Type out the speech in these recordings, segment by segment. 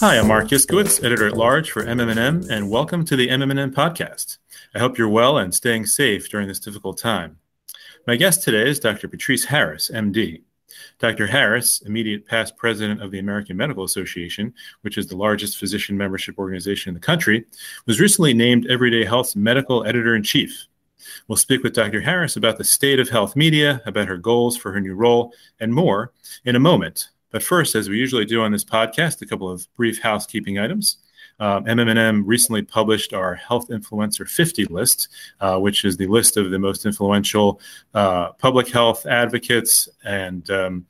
Hi, I'm Marc Iskowitz, editor at large for MMM, and welcome to the MMM podcast. I hope you're well and staying safe during this difficult time. My guest today is Dr. Patrice Harris, MD. Dr. Harris, immediate past president of the American Medical Association, which is the largest physician membership organization in the country, was recently named Everyday Health's medical editor in chief. We'll speak with Dr. Harris about the state of health media, about her goals for her new role, and more in a moment. But first, as we usually do on this podcast, a couple of brief housekeeping items. Um, MMM recently published our Health Influencer 50 list, uh, which is the list of the most influential uh, public health advocates and um,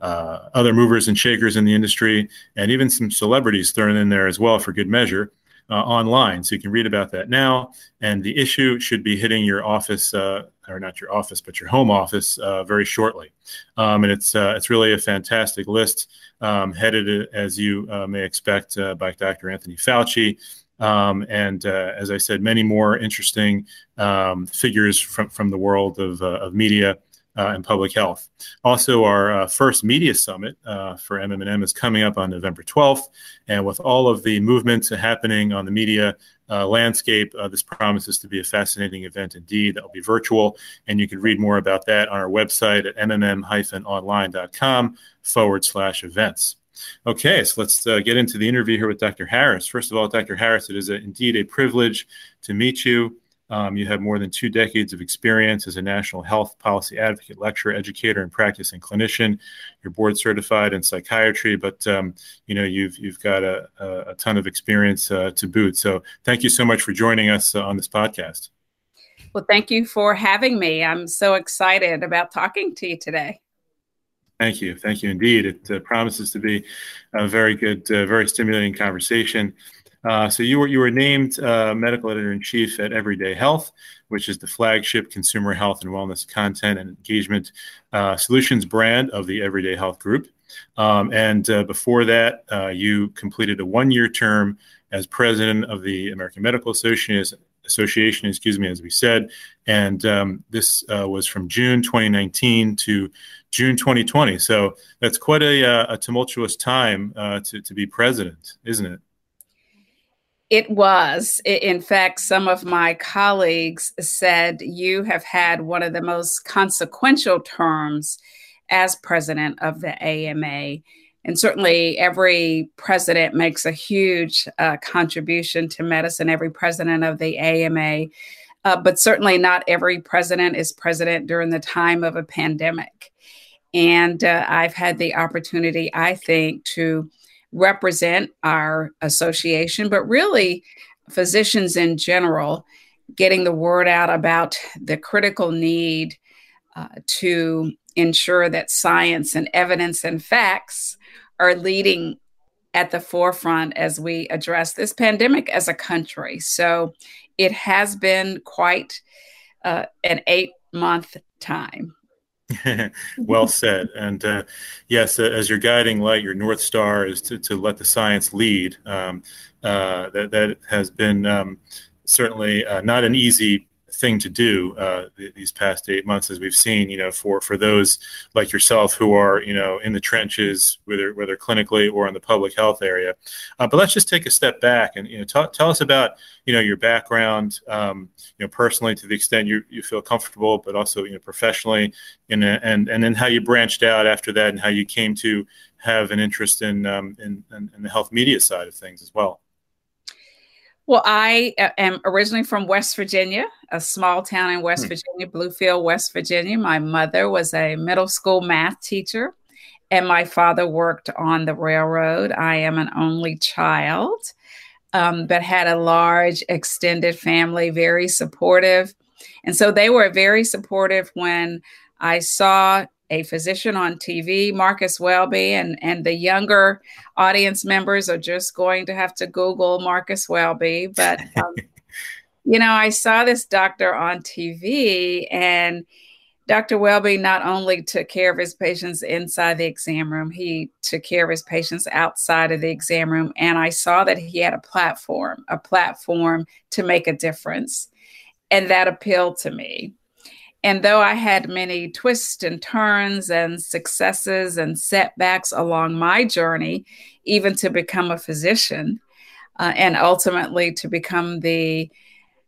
uh, other movers and shakers in the industry, and even some celebrities thrown in there as well for good measure. Uh, online, so you can read about that now. And the issue should be hitting your office, uh, or not your office, but your home office, uh, very shortly. Um, and it's it's really a fantastic list um, headed, as you uh, may expect, uh, by Dr. Anthony Fauci. Um, and uh, as I said, many more interesting um, figures from, from the world of, uh, of media uh, and public health. Also, our uh, first media summit for MMM is coming up on November 12th. And with all of the movements happening on the media uh, landscape. Uh, this promises to be a fascinating event indeed. That will be virtual, and you can read more about that on our website at mmm-online.com forward slash events. Okay, so let's uh, get into the interview here with Dr. Harris. First of all, Dr. Harris, it is a, indeed a privilege to meet you. Um, you have more than two decades of experience as a national health policy advocate, lecturer, educator, and practicing clinician. You're board certified in psychiatry, but um, you know you've you've got a, a ton of experience uh, to boot. So thank you so much for joining us uh, on this podcast. Well, thank you for having me. I'm so excited about talking to you today. Thank you, thank you indeed. It uh, promises to be a very good, uh, very stimulating conversation. Uh, so you were you were named uh, medical editor in chief at Everyday Health, which is the flagship consumer health and wellness content and engagement uh, solutions brand of the Everyday Health Group. Um, and uh, before that, uh, you completed a one-year term as president of the American Medical Association. Association, excuse me, as we said, and um, this was from June 2019 to June 2020. So that's quite a, a tumultuous time to, to be president, isn't it? It was. In fact, some of my colleagues said you have had one of the most consequential terms as president of the AMA. And certainly, every president makes a huge uh, contribution to medicine, every president of the AMA. Uh, but certainly, not every president is president during the time of a pandemic. And uh, I've had the opportunity, I think, to represent our association, but really physicians in general, getting the word out about the critical need uh, to ensure that science and evidence and facts are leading at the forefront as we address this pandemic as a country. So it has been quite uh, an eight month time. well said. And uh, yes, as your guiding light, your north star is to, to let the science lead. Um, uh, that that has been um, certainly uh, not an easy thing to do uh, th- these past eight months, as we've seen. You know, for for those like yourself who are you know in the trenches, whether whether clinically or in the public health area. Uh, but let's just take a step back and you know t- tell us about you know your background, um, you know personally to the extent you, you feel comfortable, but also you know professionally, in a, and and then how you branched out after that and how you came to have an interest in, um, in, in, in the health media side of things as well. Well, I uh, am originally from West Virginia, a small town in West hmm. Virginia, Bluefield, West Virginia. My mother was a middle school math teacher, and my father worked on the railroad. I am an only child, um, but had a large extended family, very supportive. And so they were very supportive when I saw a physician on TV, Marcus Welby, and, and the younger audience members are just going to have to Google Marcus Welby. But, um, you know, I saw this doctor on TV, and Dr. Welby not only took care of his patients inside the exam room, he took care of his patients outside of the exam room. And I saw that he had a platform, a platform to make a difference. And that appealed to me. And though I had many twists and turns and successes and setbacks along my journey, even to become a physician uh, and ultimately to become the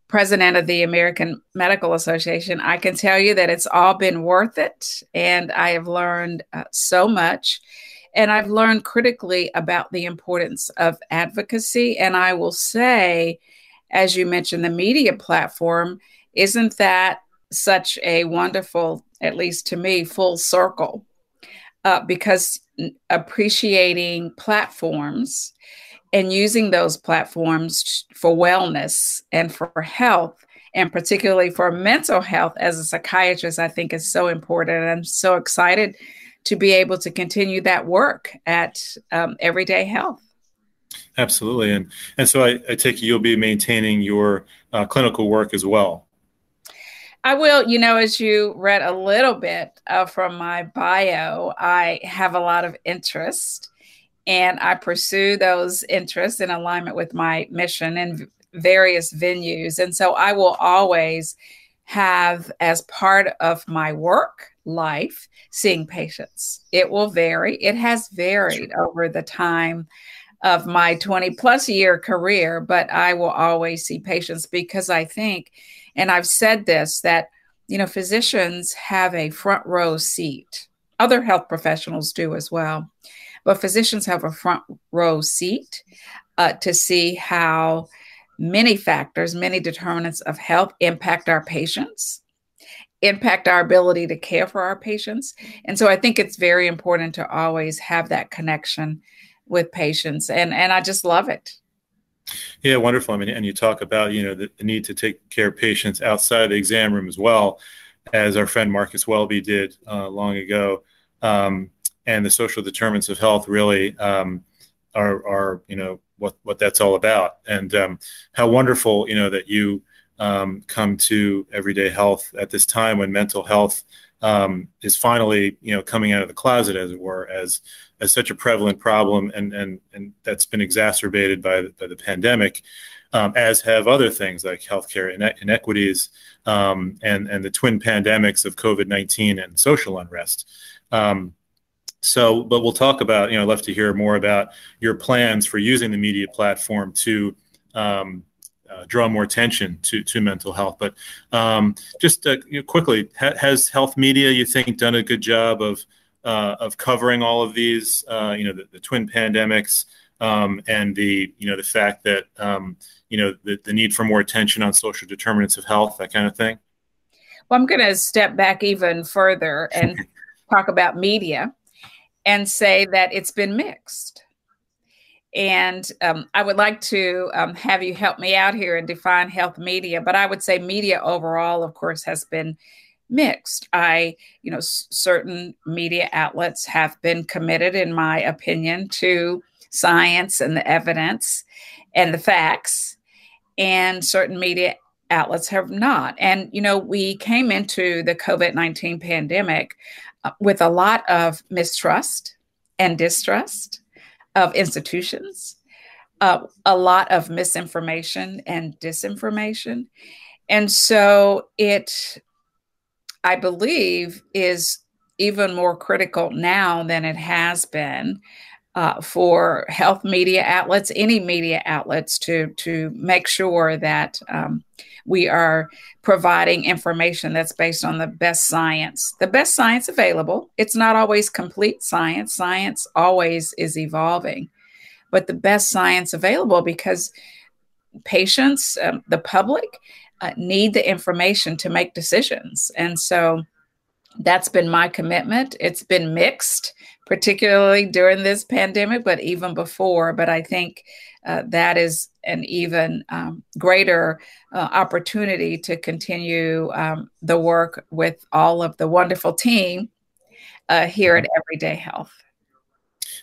president of the American Medical Association, I can tell you that it's all been worth it. And I have learned uh, so much. And I've learned critically about the importance of advocacy. And I will say, as you mentioned, the media platform, isn't that such a wonderful, at least to me, full circle? Uh, because appreciating platforms and using those platforms for wellness and for health and particularly for mental health as a psychiatrist i think is so important. I'm so excited to be able to continue that work at um, everyday health. Absolutely. And and so i, I take you'll be maintaining your uh, clinical work as well I will, you know, as you read a little bit uh, from my bio, I have a lot of interest and I pursue those interests in alignment with my mission in various venues. And so I will always have, as part of my work life, seeing patients. It will vary. It has varied over the time of my 20 plus year career, but I will always see patients because I think, and I've said this, that, you know, physicians have a front row seat. Other health professionals do as well but physicians have a front row seat uh, to see how many factors, many determinants of health impact our patients, impact our ability to care for our patients. And so I think it's very important to always have that connection with patients. And, and I just love it. Yeah, wonderful. I mean, and you talk about, you know, the, the need to take care of patients outside the exam room as well, as our friend Marcus Welby did uh, long ago. Um, and the social determinants of health really um, are, are, you know, what, what that's all about. And um, how wonderful, you know, that you um, come to everyday health at this time when mental health um, is finally, you know, coming out of the closet, as it were, as as such a prevalent problem, and and and that's been exacerbated by the, by the pandemic, um, as have other things like healthcare inequities um, and and the twin pandemics of COVID nineteen and social unrest. Um, so, but we'll talk about, you know, I'd love to hear more about your plans for using the media platform to um, uh, draw more attention to, to mental health. But um, just uh, you know, quickly, ha- has health media, you think, done a good job of, uh, of covering all of these, uh, you know, the, the twin pandemics um, and the, you know, the fact that, um, you know, the, the need for more attention on social determinants of health, that kind of thing? Well, I'm going to step back even further and talk about media and say that it's been mixed. And um, I would like to um, have you help me out here and define health media, but I would say media overall, of course, has been mixed. I, you know, s- certain media outlets have been committed, in my opinion, to science and the evidence and the facts, and certain media outlets have not. And, you know, we came into the COVID 19 pandemic uh, with a lot of mistrust and distrust of institutions, uh, a lot of misinformation and disinformation. And so it, I believe, is even more critical now than it has been uh, for health media outlets, any media outlets, to to make sure that um, we are providing information that's based on the best science, the best science available. It's not always complete science. Science always is evolving, but the best science available because patients, um, the public, uh, need the information to make decisions, and so that's been my commitment. It's been mixed, particularly during this pandemic, but even before. But I think uh, that is an even um, greater uh, opportunity to continue um, the work with all of the wonderful team uh, here at Everyday Health.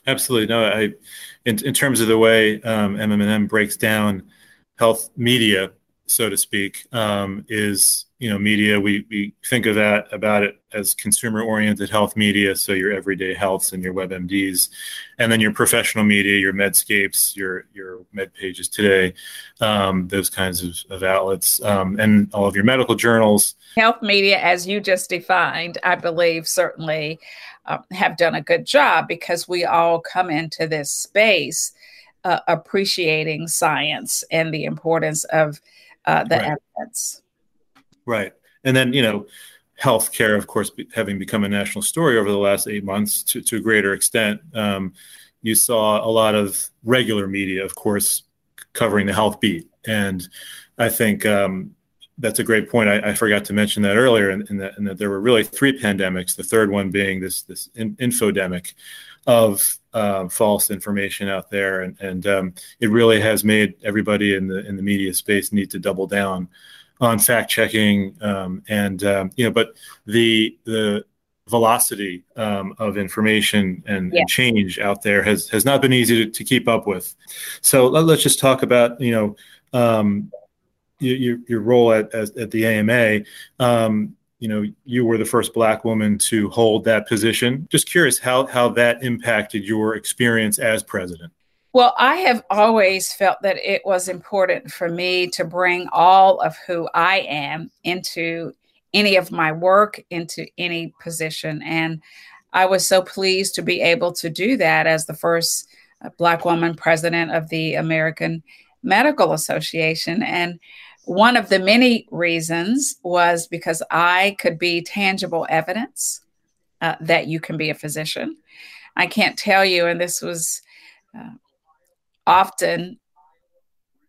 Absolutely. No, I, in, in terms of the way um, MMM breaks down health media, so to speak, um, is you know media. We we think of that about it as consumer oriented health media. So your everyday healths and your WebMDs, and then your professional media, your Medscapes, your your Med Pages today, um, those kinds of, of outlets, um, and all of your medical journals. Health media, as you just defined, I believe certainly uh, have done a good job because we all come into this space uh, appreciating science and the importance of uh, the right. evidence. Right. And then, you know, healthcare, of course, having become a national story over the last eight months to, to a greater extent, um, you saw a lot of regular media, of course, covering the health beat. And I think um, that's a great point. I, I, forgot to mention that earlier, and, that, that, there were really three pandemics. The third one being this this in, infodemic of uh, false information out there, and and um, it really has made everybody in the in the media space need to double down on fact checking um, and um, you know, but the the velocity um, of information and, yeah. and, change out there has has not been easy to, to keep up with. So let, us just talk about you know um, your, your role at, at, at the AMA. Um, you know, you were the first Black woman to hold that position. Just curious how how that impacted your experience as president. Well, I have always felt that it was important for me to bring all of who I am into any of my work, into any position. And I was so pleased to be able to do that as the first uh, Black woman president of the American Medical Association. And one of the many reasons was because I could be tangible evidence uh, that you can be a physician. I can't tell you, and this was uh, often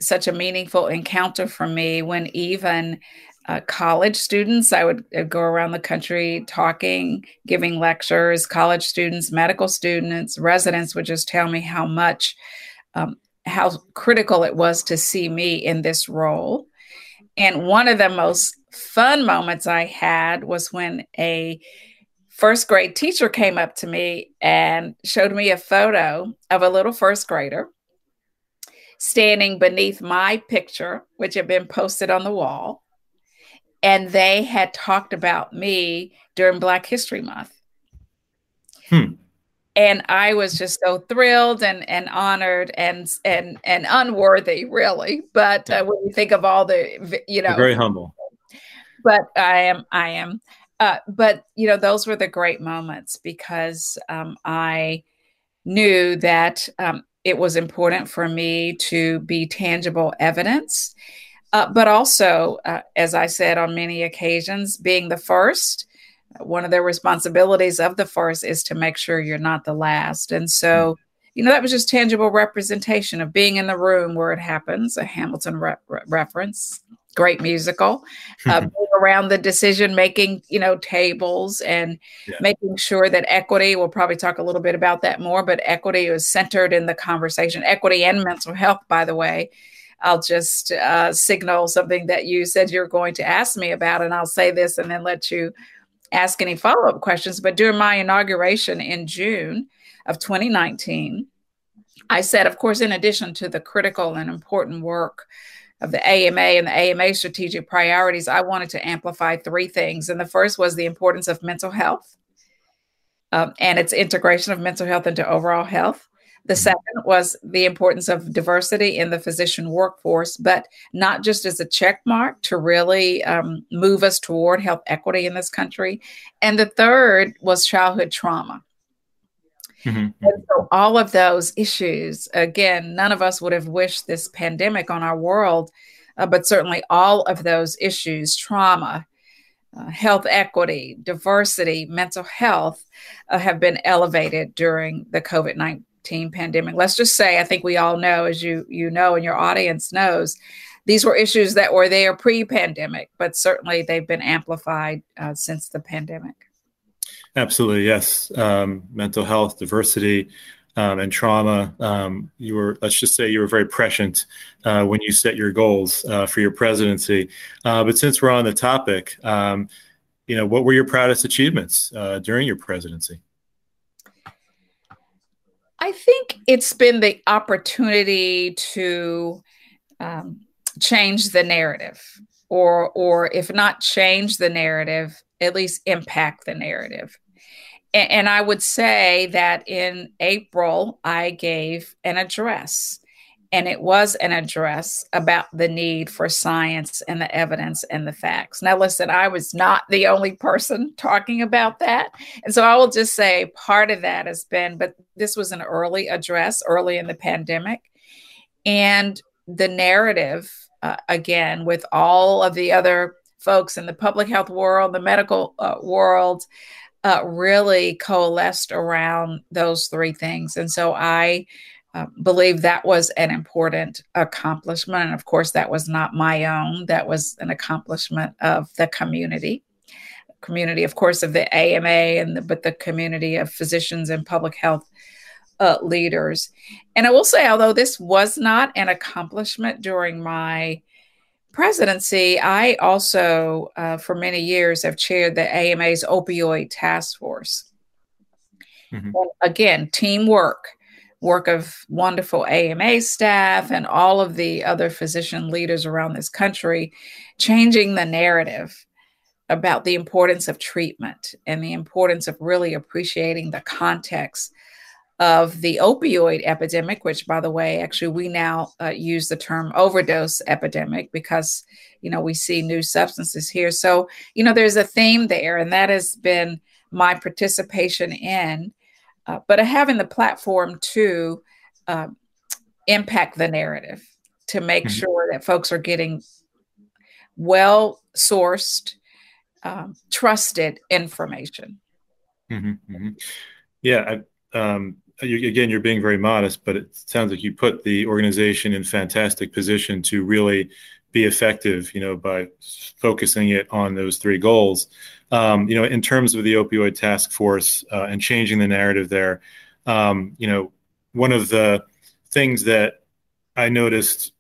such a meaningful encounter for me when even uh, college students, I would uh, go around the country talking, giving lectures, college students, medical students, residents would just tell me how much, um, how critical it was to see me in this role. And one of the most fun moments I had was when a first grade teacher came up to me and showed me a photo of a little first grader standing beneath my picture, which had been posted on the wall. And they had talked about me during Black History Month. Hmm and I was just so thrilled and and honored and and and unworthy, really. But uh, when you think of all the, you know, You're very humble. But I am, I am. Uh, but you know, those were the great moments because um, I knew that um, it was important for me to be tangible evidence. Uh, but also, uh, as I said on many occasions, being the first one of the responsibilities of the first is to make sure you're not the last. And so, you know, that was just tangible representation of being in the room where it happens, a Hamilton re- re- reference, great musical, uh, around the decision making, you know, tables and yeah. making sure that equity, we'll probably talk a little bit about that more, but equity is centered in the conversation. Equity and mental health, by the way. I'll just uh, signal something that you said you're going to ask me about, and I'll say this and then let you ask any follow up questions. But during my inauguration in June of 2019, I said, of course, in addition to the critical and important work of the AMA and the AMA strategic priorities, I wanted to amplify three things. And the first was the importance of mental health um, and its integration of mental health into overall health. The second was the importance of diversity in the physician workforce, but not just as a check mark to really um, move us toward health equity in this country. And the third was childhood trauma. Mm-hmm. And so, all of those issues, again, none of us would have wished this pandemic on our world, uh, but certainly all of those issues trauma, uh, health equity, diversity, mental health uh, have been elevated during the COVID 19 pandemic. Let's just say, I think we all know, as you you know, and your audience knows, these were issues that were there pre-pandemic, but certainly they've been amplified uh, since the pandemic. Absolutely, yes. Um, mental health, diversity, um, and trauma. Um, you were, let's just say, you were very prescient uh, when you set your goals uh, for your presidency. Uh, but since we're on the topic, um, you know, what were your proudest achievements uh, during your presidency? I think it's been the opportunity to um, change the narrative, or or if not change the narrative, at least impact the narrative. And, and I would say that in April, I gave an address and it was an address about the need for science and the evidence and the facts. Now, listen, I was not the only person talking about that. And so I will just say part of that has been, but this was an early address, early in the pandemic. And the narrative, uh, again, with all of the other folks in the public health world, the medical uh, world, uh, really coalesced around those three things. And so I uh, believe that was an important accomplishment. And of course, that was not my own, that was an accomplishment of the community. Community, of course, of the AMA, and the, but the community of physicians and public health uh, leaders. And I will say, although this was not an accomplishment during my presidency, I also, uh, for many years, have chaired the AMA's opioid task force. Mm-hmm. again, teamwork work of wonderful AMA staff and all of the other physician leaders around this country, changing the narrative about the importance of treatment and the importance of really appreciating the context of the opioid epidemic, which, by the way, actually we now uh, use the term overdose epidemic because, you know, we see new substances here. So, you know, there's a theme there, and that has been my participation in uh, but having the platform to uh, impact the narrative to make mm-hmm. sure that folks are getting well sourced, um, trusted information. Mm-hmm, mm-hmm. Yeah, I, um, you, again, you're being very modest, but it sounds like you put the organization in fantastic position to really be effective. You know, by focusing it on those three goals um, you know, in terms of the opioid task force uh, and changing the narrative there, um, you know, one of the things that I noticed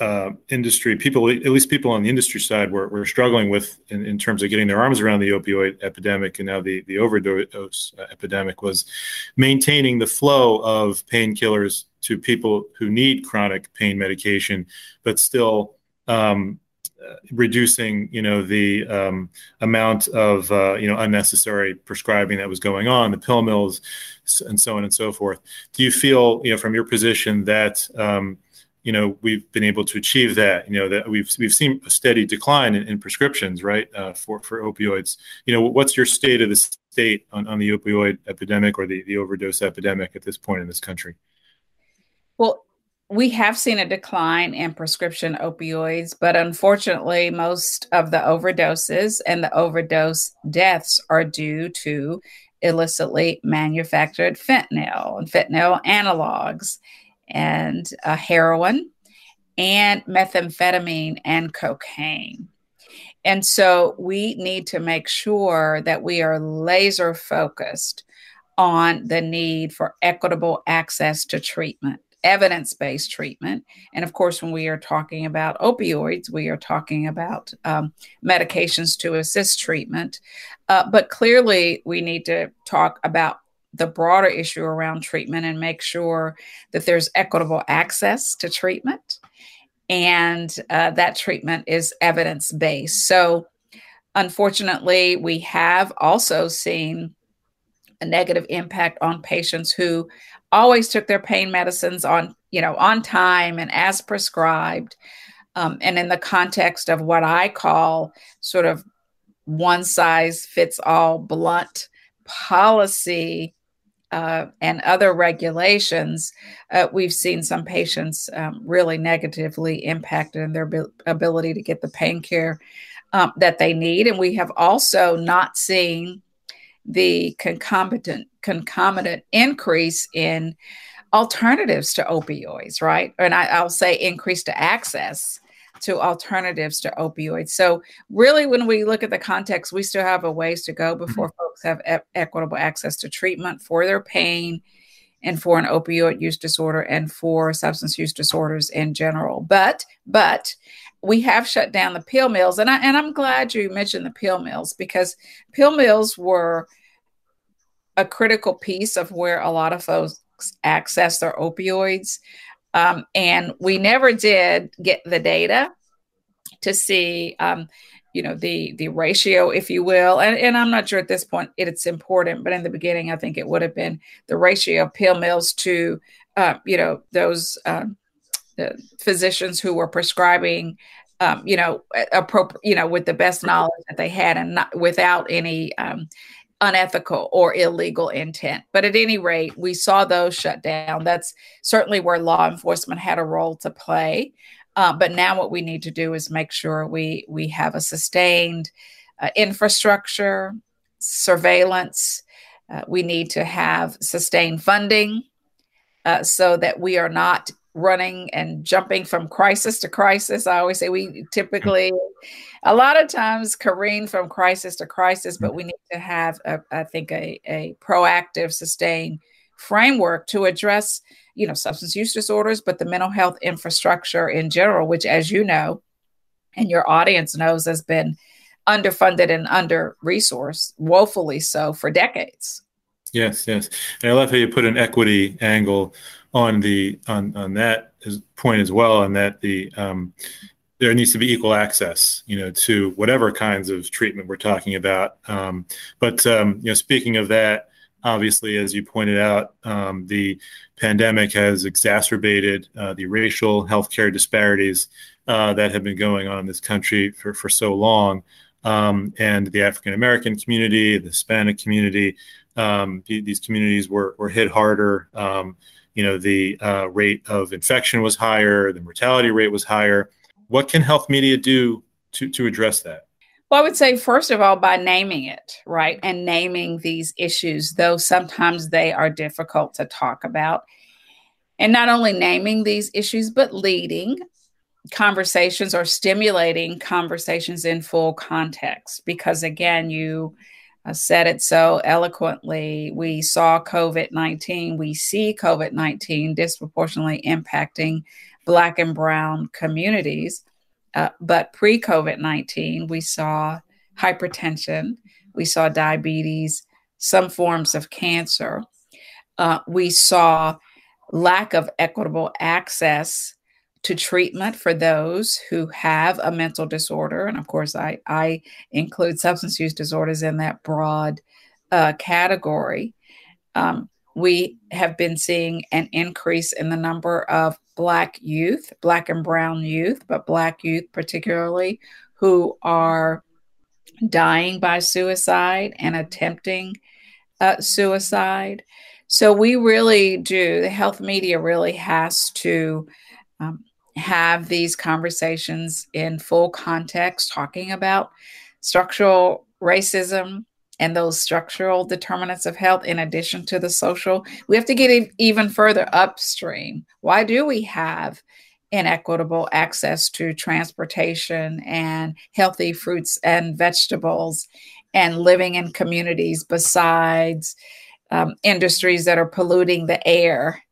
uh, industry people, at least people on the industry side, were, were struggling with in, in, terms of getting their arms around the opioid epidemic and now the, the overdose epidemic was maintaining the flow of painkillers to people who need chronic pain medication, but still uh, reducing you know the um, amount of uh, you know unnecessary prescribing that was going on the pill mills and so on and so forth. Do you feel you know from your position that um, you know we've been able to achieve that? You know that we've we've seen a steady decline in, prescriptions right uh, for opioids. You know what's your state of the state on, the opioid epidemic or the, the overdose epidemic at this point in this country? Well we have seen a decline in prescription opioids, but unfortunately, most of the overdoses and the overdose deaths are due to illicitly manufactured fentanyl and fentanyl analogs and uh, heroin and methamphetamine and cocaine. And so we need to make sure that we are laser focused on the need for equitable access to treatment evidence based treatment. And of course, when we are talking about opioids, we are talking about um, medications to assist treatment. Uh, but clearly, we need to talk about the broader issue around treatment and make sure that there's equitable access to treatment and uh, that treatment is evidence based. So, unfortunately, we have also seen a negative impact on patients who always took their pain medicines on you know on time and as prescribed um, and in the context of what i call sort of one size fits all blunt policy uh, and other regulations, uh, we've seen some patients um, really negatively impacted in their ability to get the pain care um, that they need. And we have also not seen the concomitant concomitant increase in alternatives to opioids, right? And I, will say increase to access to alternatives to opioids. So, really, when we look at the context, we still have a ways to go before mm-hmm. folks have e- equitable access to treatment for their pain and for an opioid use disorder and for substance use disorders in general. But, but we have shut down the pill mills, and I and I'm glad you mentioned the pill mills because pill mills were a critical piece of where a lot of folks access their opioids. Um, and we never did get the data to see um, you know the the ratio if you will and, and i'm not sure at this point it's important but in the beginning i think it would have been the ratio of pill mills to uh, you know those uh, physicians who were prescribing um, you know appropriate you know with the best knowledge that they had and not without any um, unethical or illegal intent but at any rate we saw those shut down that's certainly where law enforcement had a role to play uh, but now what we need to do is make sure we we have a sustained uh, infrastructure, surveillance. Uh, we need to have sustained funding uh, so that we are not running and jumping from crisis to crisis. I always say we typically, a lot of times, careen from crisis to crisis, but we need to have, a, I think, a, a proactive, sustained framework to address you know, substance use disorders, but the mental health infrastructure in general, which, as you know, and your audience knows, has been underfunded and under resourced, woefully so, for decades. Yes, yes, and I love how you put an equity angle on the on on that point as well, and that the um, there needs to be equal access, you know, to whatever kinds of treatment we're talking about. Um, but um, you know, speaking of that, obviously, as you pointed out, um, the pandemic has exacerbated uh, the racial healthcare disparities uh, that have been going on in this country for, for so long. Um, and the African American community, the Hispanic community, um, these communities were, were hit harder. Um, you know, the uh, rate of infection was higher, the mortality rate was higher. What can health media do to, to address that? Well, I would say, first of all, by naming it, right? And naming these issues, though sometimes they are difficult to talk about. And not only naming these issues, but leading conversations or stimulating conversations in full context. Because again, you uh, said it so eloquently. We saw COVID 19, we see COVID 19 disproportionately impacting Black and Brown communities. Uh, but pre COVID 19, we saw hypertension, we saw diabetes, some forms of cancer. Uh, we saw lack of equitable access to treatment for those who have a mental disorder. And of course, I, I include substance use disorders in that broad uh, category. Um, we have been seeing an increase in the number of Black youth, Black and Brown youth, but Black youth particularly, who are dying by suicide and attempting uh, suicide. So we really do, the health media really has to um, have these conversations in full context, talking about structural racism, and those structural determinants of health in addition to the social. We have to get even further upstream. Why do we have inequitable access to transportation and healthy fruits and vegetables and living in communities besides um, industries that are polluting the air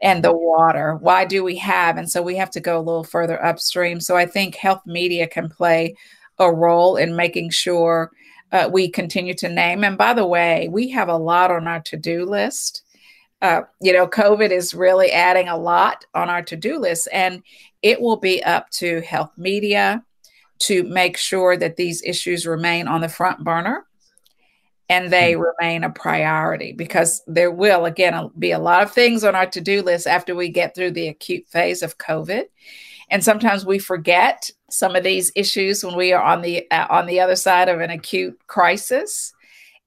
and the water? Why do we have and so we have to go a little further upstream. So i think health media can play a role in making sure uh, we continue to name. And by the way, we have a lot on our to do list. Uh, you know, COVID is really adding a lot on our to do list, and it will be up to health media to make sure that these issues remain on the front burner and they mm-hmm. remain a priority because there will, again, be a lot of things on our to do list after we get through the acute phase of COVID. And sometimes we forget some of these issues when we are on the uh, on the other side of an acute crisis.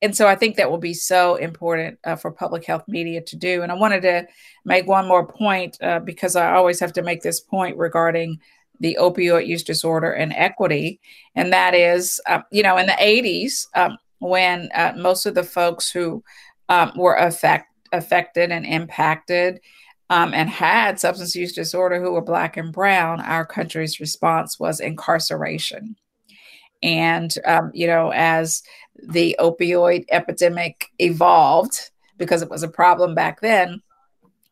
And so I think that will be so important uh, for public health media to do. And I wanted to make one more point uh, because I always have to make this point regarding the opioid use disorder and equity. And that is, uh, you know, in the 80s, um, when uh, most of the folks who um, were affect, affected and impacted um, and had substance use disorder who were Black and Brown, our country's response was incarceration. And, um, you know, as the opioid epidemic evolved, because it was a problem back then,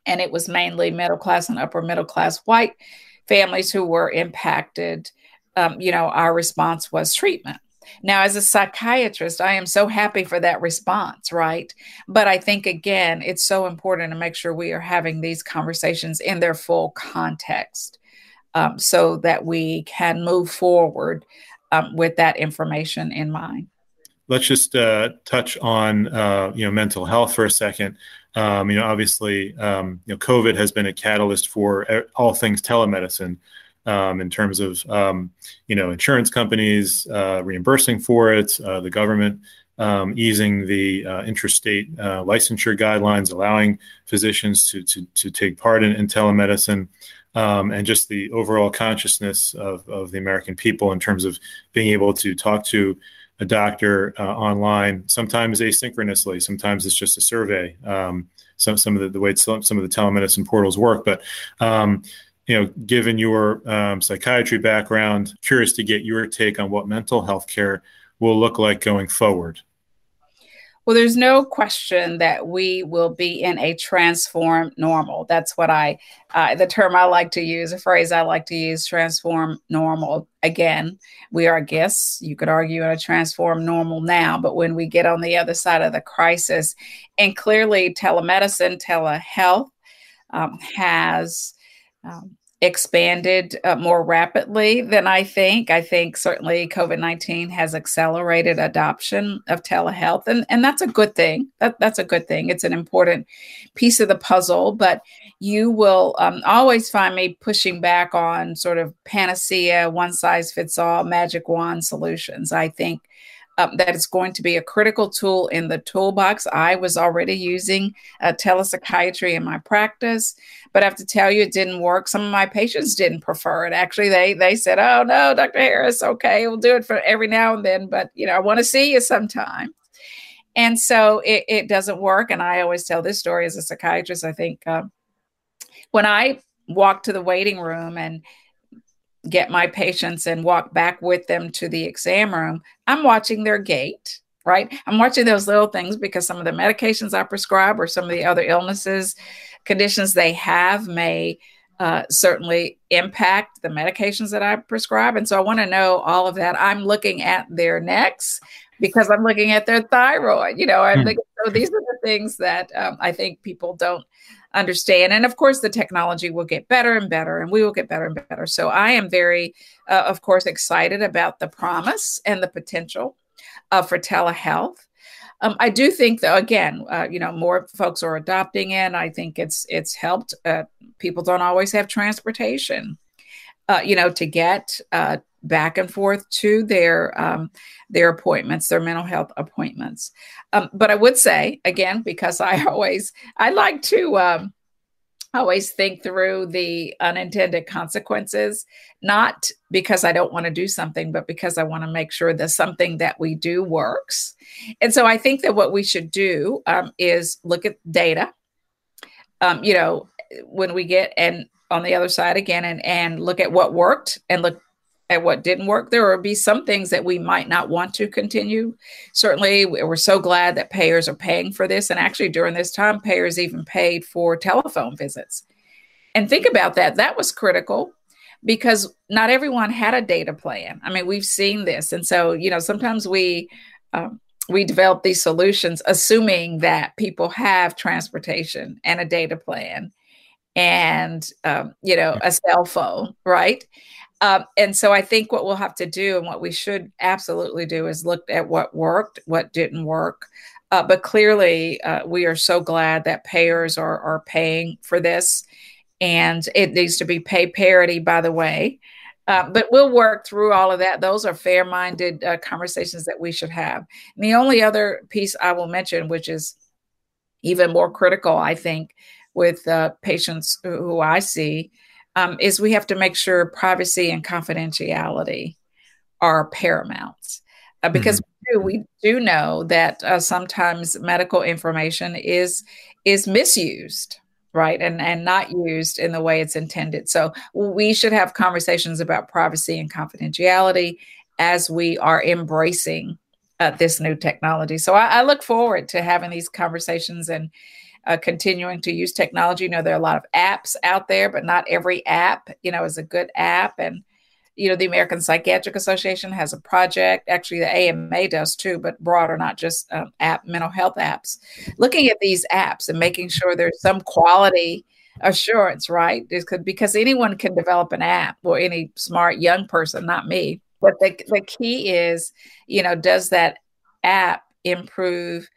and it was mainly middle class and upper middle class white families who were impacted, um, you know, our response was treatment. Now, as a psychiatrist, I am so happy for that response, right? But I think, again, it's so important to make sure we are having these conversations in their full context. um, so that we can move forward um, with that information in mind. Let's just uh, touch on uh, you know mental health for a second. Um, you know, obviously, um, you know, COVID has been a catalyst for all things telemedicine um, in terms of um, you know insurance companies uh, reimbursing for it, uh, the government um, easing the uh, interstate uh, licensure guidelines, allowing physicians to to, to take part in, in telemedicine. Um, and just the overall consciousness of, of the American people in terms of being able to talk to a doctor uh, online, sometimes asynchronously, sometimes it's just a survey. Um, some some of the, the way some of the telemedicine portals work, but um, you know, given your um, psychiatry background, curious to get your take on what mental health care will look like going forward. Well, there's no question that we will be in a transform normal. That's what I, uh, the term I like to use, a phrase I like to use, transform normal. Again, we are guests. You could argue in a transform normal now, but when we get on the other side of the crisis, and clearly telemedicine, telehealth um, has um, expanded uh, more rapidly than I think. I think certainly COVID 19 has accelerated adoption of telehealth, and, and that's a good thing. That, that's a good thing. It's an important piece of the puzzle, but you will um, always find me pushing back on sort of panacea, one size fits all, magic wand solutions. I think um, that is going to be a critical tool in the toolbox. I was already using uh, telepsychiatry in my practice, but I have to tell you, it didn't work. Some of my patients didn't prefer it. Actually, they they said, "Oh no, Dr. Harris, okay, we'll do it for every now and then, but you know, I want to see you sometime." And so it, it, doesn't work. And I always tell this story as a psychiatrist. I think uh, when I walk to the waiting room and get my patients and walk back with them to the exam room, I'm watching their gait, right? I'm watching those little things because some of the medications I prescribe or some of the other illnesses, conditions they have may uh, certainly impact the medications that I prescribe. And so I want to know all of that. I'm looking at their necks because I'm looking at their thyroid. You know, I'm mm. looking, so these are the things that um, I think people don't understand. And of course, the technology will get better and better, and we will get better and better. So I am very, uh, of course, excited about the promise and the potential uh, for telehealth. Um, I do think, though, again, uh, you know, more folks are adopting it. I think it's it's helped. Uh, people don't always have transportation, uh, you know, to get uh, back and forth to their um, their appointments, their mental health appointments. Um, but I would say again, because I always I like to um, always think through the unintended consequences, not because I don't want to do something, but because I want to make sure that something that we do works. And so I think that what we should do um, is look at data. Um, you know, when we get and on the other side again and and look at what worked and look at what didn't work. There will be some things that we might not want to continue. Certainly, we're so glad that payers are paying for this. And actually, during this time, payers even paid for telephone visits. And think about that. That was critical because not everyone had a data plan. I mean, we've seen this. And so, you know, sometimes we, um, we develop these solutions assuming that people have transportation and a data plan and um, you know a cell phone right um, and so I think what we'll have to do and what we should absolutely do is look at what worked, what didn't work. Uh, but clearly, uh, we are so glad that payers are, are paying for this. And it needs to be pay parity, by the way. Uh, but we'll work through all of that. Those are fair minded uh, conversations that we should have. And the only other piece I will mention, which is even more critical, I think, with uh, patients who I see, um, is we have to make sure privacy and confidentiality are paramount. Uh, because mm-hmm. we, do, we do know that uh, sometimes medical information is is misused right and and not used in the way it's intended so we should have conversations about privacy and confidentiality as we are embracing uh, this new technology so I, I, look forward to having these conversations and uh, continuing to use technology. You know, there are a lot of apps out there, but not every app, you know, is a good app. And, you know, the American Psychiatric Association has a project. Actually, the AMA does too, but broader, not just um, app mental health apps. Looking at these apps and making sure there's some quality assurance, right? because anyone can develop an app or any smart young person, not me. But the, the key is, you know, does that app improve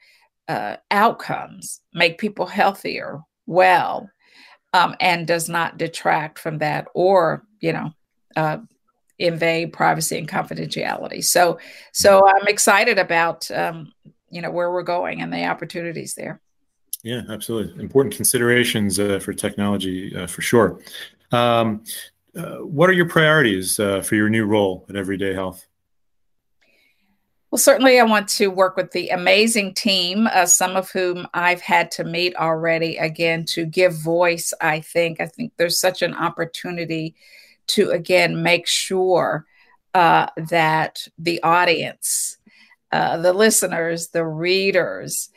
uh, outcomes, make people healthier, well, um, and does not detract from that or, you know, uh, invade privacy and confidentiality. So, so I'm excited about, um, you know, where we're going and the opportunities there. Yeah, absolutely. Important considerations uh, for technology uh, for sure. Um, uh, what are your priorities uh, for your new role at Everyday Health? Well, certainly, I want to work with the amazing team, uh, some of whom I've had to meet already, again, to give voice. I think. I think there's such an opportunity to, again, make sure uh, that the audience, the listeners, the readers,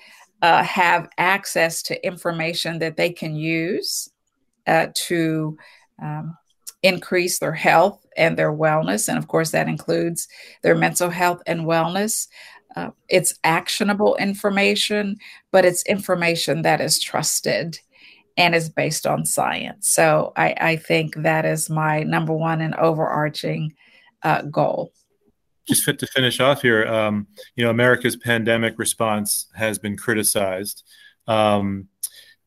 uh, have access to information that they can use uh, to um, increase their health and their wellness. And of course, that includes their mental health and wellness. Uh, it's actionable information, but it's information that is trusted and is based on science. So I, I think that is my number one and overarching uh, goal just fit to finish off here, um, you know, America's pandemic response has been criticized. Um,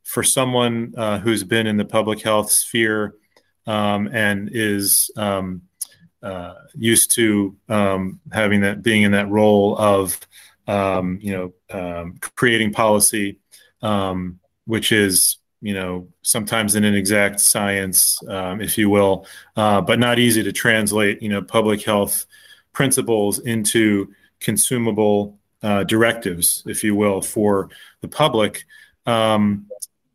for someone uh, who's been in the public health sphere um, and is um, uh, used to um, having that being in that role of um, you know creating policy, which is you know sometimes an inexact science, if you will, uh, but not easy to translate. You know, public health principles into consumable uh, directives, if you will, for the public, um,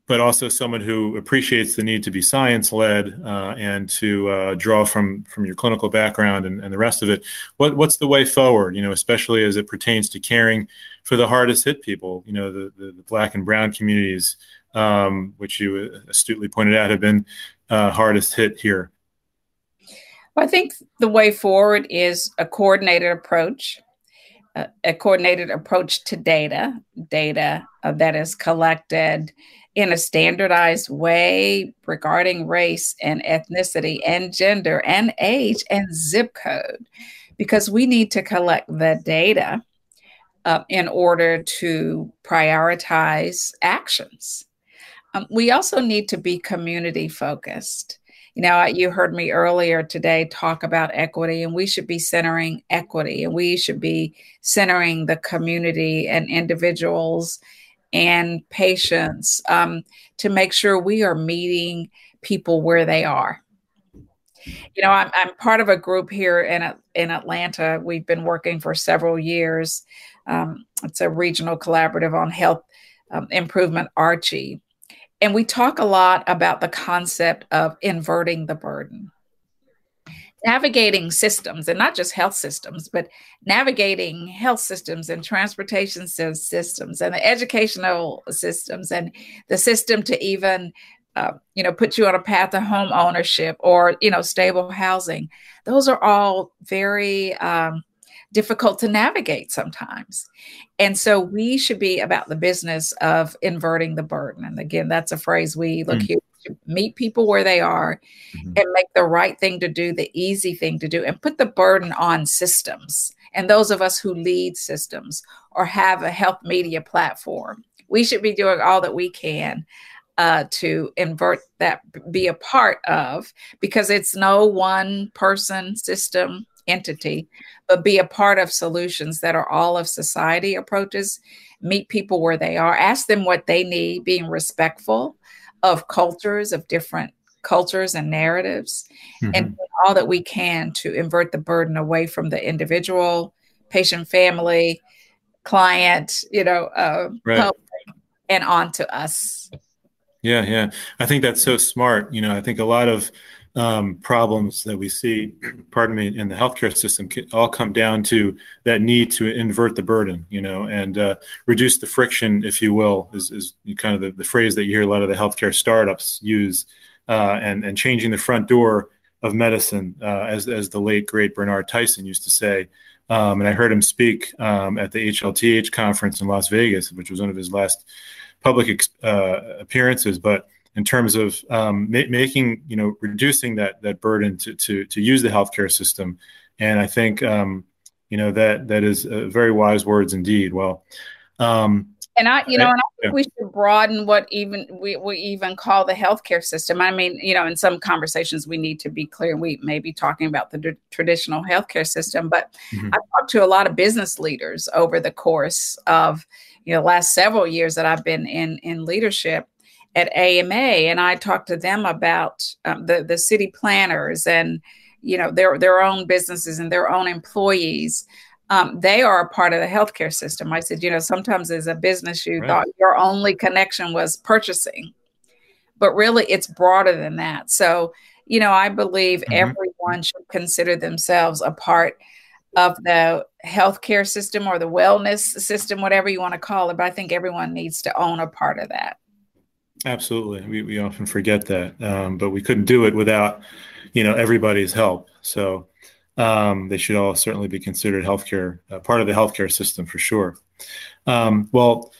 but also someone who appreciates the need to be science led uh, and to uh, draw from from your clinical background and, and the rest of it. What, what's the way forward? You know, especially as it pertains to caring for the hardest hit people. You know, the the, the black and brown communities, um, which you astutely pointed out have been uh, hardest hit here. Well, I think the way forward is a coordinated approach, uh, a coordinated approach to data, data uh, that is collected in a standardized way regarding race and ethnicity and gender and age and zip code, because we need to collect the data uh, in order to prioritize actions. Um, we also need to be community focused you know, you heard me earlier today talk about equity, and we should be centering equity, and we should be centering the community and individuals and patients um, to make sure we are meeting people where they are. You know, I'm, I'm part of a group here in in Atlanta. We've been working for several years. Um, it's a regional collaborative on health um, improvement, ARCHI and we talk a lot about the concept of inverting the burden. Navigating systems, and not just health systems, but navigating health systems and transportation systems and the educational systems and the system to even uh, you know put you on a path of home ownership or you know stable housing those are all very um, difficult to navigate sometimes. And so we should be about the business of inverting the burden. And again, that's a phrase we look mm. here to meet people where they are mm-hmm. and make the right thing to do, the easy thing to do, and put the burden on systems. And those of us who lead systems or have a health media platform, we should be doing all that we can uh, to invert that, be a part of, because it's no one person system entity, but be a part of solutions that are all of society approaches. Meet people where they are, ask them what they need, being respectful of cultures, of different cultures and narratives, mm-hmm. and all that we can to invert the burden away from the individual, patient, family, client, you know, uh, right. and on to us. Yeah, yeah. I think that's so smart. You know, I think a lot of um, problems that we see, pardon me, in the healthcare system all come down to that need to invert the burden, you know, and uh, reduce the friction, if you will, is, is kind of the, the, phrase that you hear a lot of the healthcare startups use, uh, and and changing the front door of medicine, uh, as as the late great Bernard Tyson used to say. Um, and I heard him speak um, at the HLTH conference in Las Vegas, which was one of his last public uh, appearances. But in terms of um, ma- making you know reducing that that burden to to to use the healthcare system. And I think um, you know that that is uh, very wise words indeed. Well. Um, and I, you know, and I think we should broaden what even we, we even call the healthcare system. I mean, you know, in some conversations we need to be clear. We may be talking about the d- traditional healthcare system, but mm-hmm. I've talked to a lot of business leaders over the course of you know last several years that I've been in in leadership at AMA, and I talked to them about um, the the city planners and you know their their own businesses and their own employees um, they are a part of the healthcare system. I said, you know, sometimes as a business, you right. thought your only connection was purchasing, but really it's broader than that. So, you know, I believe mm-hmm. everyone should consider themselves a part of the healthcare system or the wellness system, whatever you want to call it. But I think everyone needs to own a part of that. Absolutely, we we often forget that, um, but we couldn't do it without, you know, everybody's help. So um, they should all certainly be considered healthcare uh, part of the healthcare system for sure. Um, well,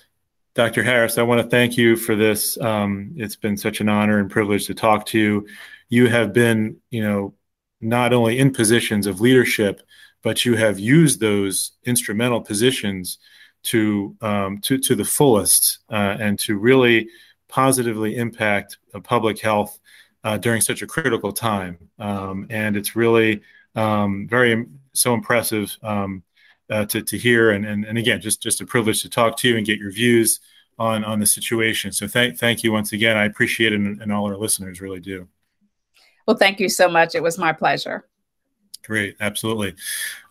Dr. Harris, I want to thank you for this. Um, it's been such an honor and privilege to talk to you. You have been, you know, not only in positions of leadership, but you have used those instrumental positions to um, to to the fullest uh, and to really positively impact uh, public health uh, during such a critical time. Um, and it's really um, very so impressive um, uh, to, to hear. And, and, and again, just, just a privilege to talk to you and get your views on, on the situation. So thank, thank you once again. I appreciate it and, and all our listeners really do. Well, thank you so much. It was my pleasure. Great, absolutely.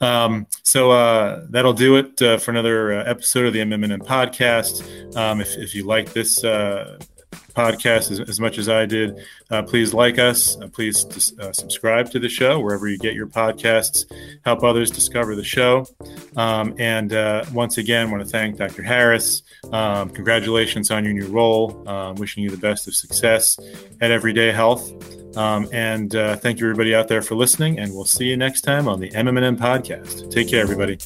Um, so uh, that'll do it uh, for another uh, episode of the MM+M podcast. Um, if, if you like this uh, podcast as, as much as I did, uh, please like us. Uh, please uh, subscribe to the show wherever you get your podcasts. Help others discover the show. Um, and uh, once again, want to thank Dr. Harris. Um, congratulations on your new role. Um, wishing you the best of success at Everyday Health. Um, and uh, thank you, everybody out there, for listening. And we'll see you next time on the MM+M podcast. Take care, everybody.